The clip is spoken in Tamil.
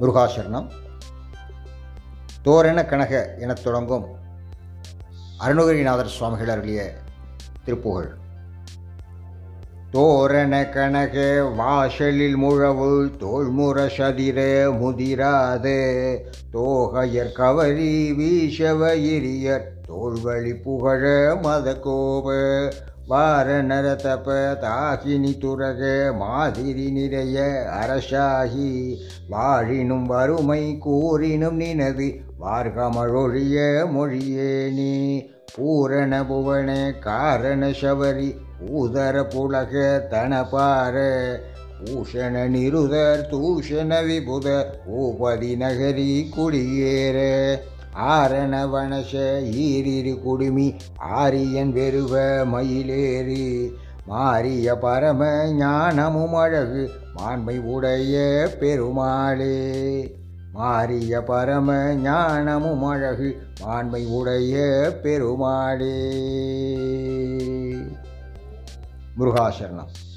முருகாசரணம். தோரண கனக எனத் தொடங்கும் அருணகிரிநாதர் சுவாமிகள் அருளிய திருப்புகழ். தோரண கனக வாசலில் முழவு தோள்முற சதிர முதிராது தோகையர் கவரி வீசவயிரியர் தோல்வழி புகழ மத கோப வார நரதப தாகினி துரக மாதிரி நிறைய அரசாகி வாழினும் வறுமை கூறினும் நினது வார்கமழொழிய மொழியே நீ பூரண புவன காரண சபரி ஊதர புலக தனபார பூஷண நிருதர் தூஷண விபுத பூபதி நகரி குடியேற. ஆரணவனச ஈரிரு குடுமி ஆரியன் வெறுவ மயிலேறி மாறிய பரம ஞானமும் அழகு மாண்மை உடைய பெருமாளே. மாறிய பரம ஞானமும் அழகு மாண்மை உடைய பெருமாளே. முருகாசரணம்.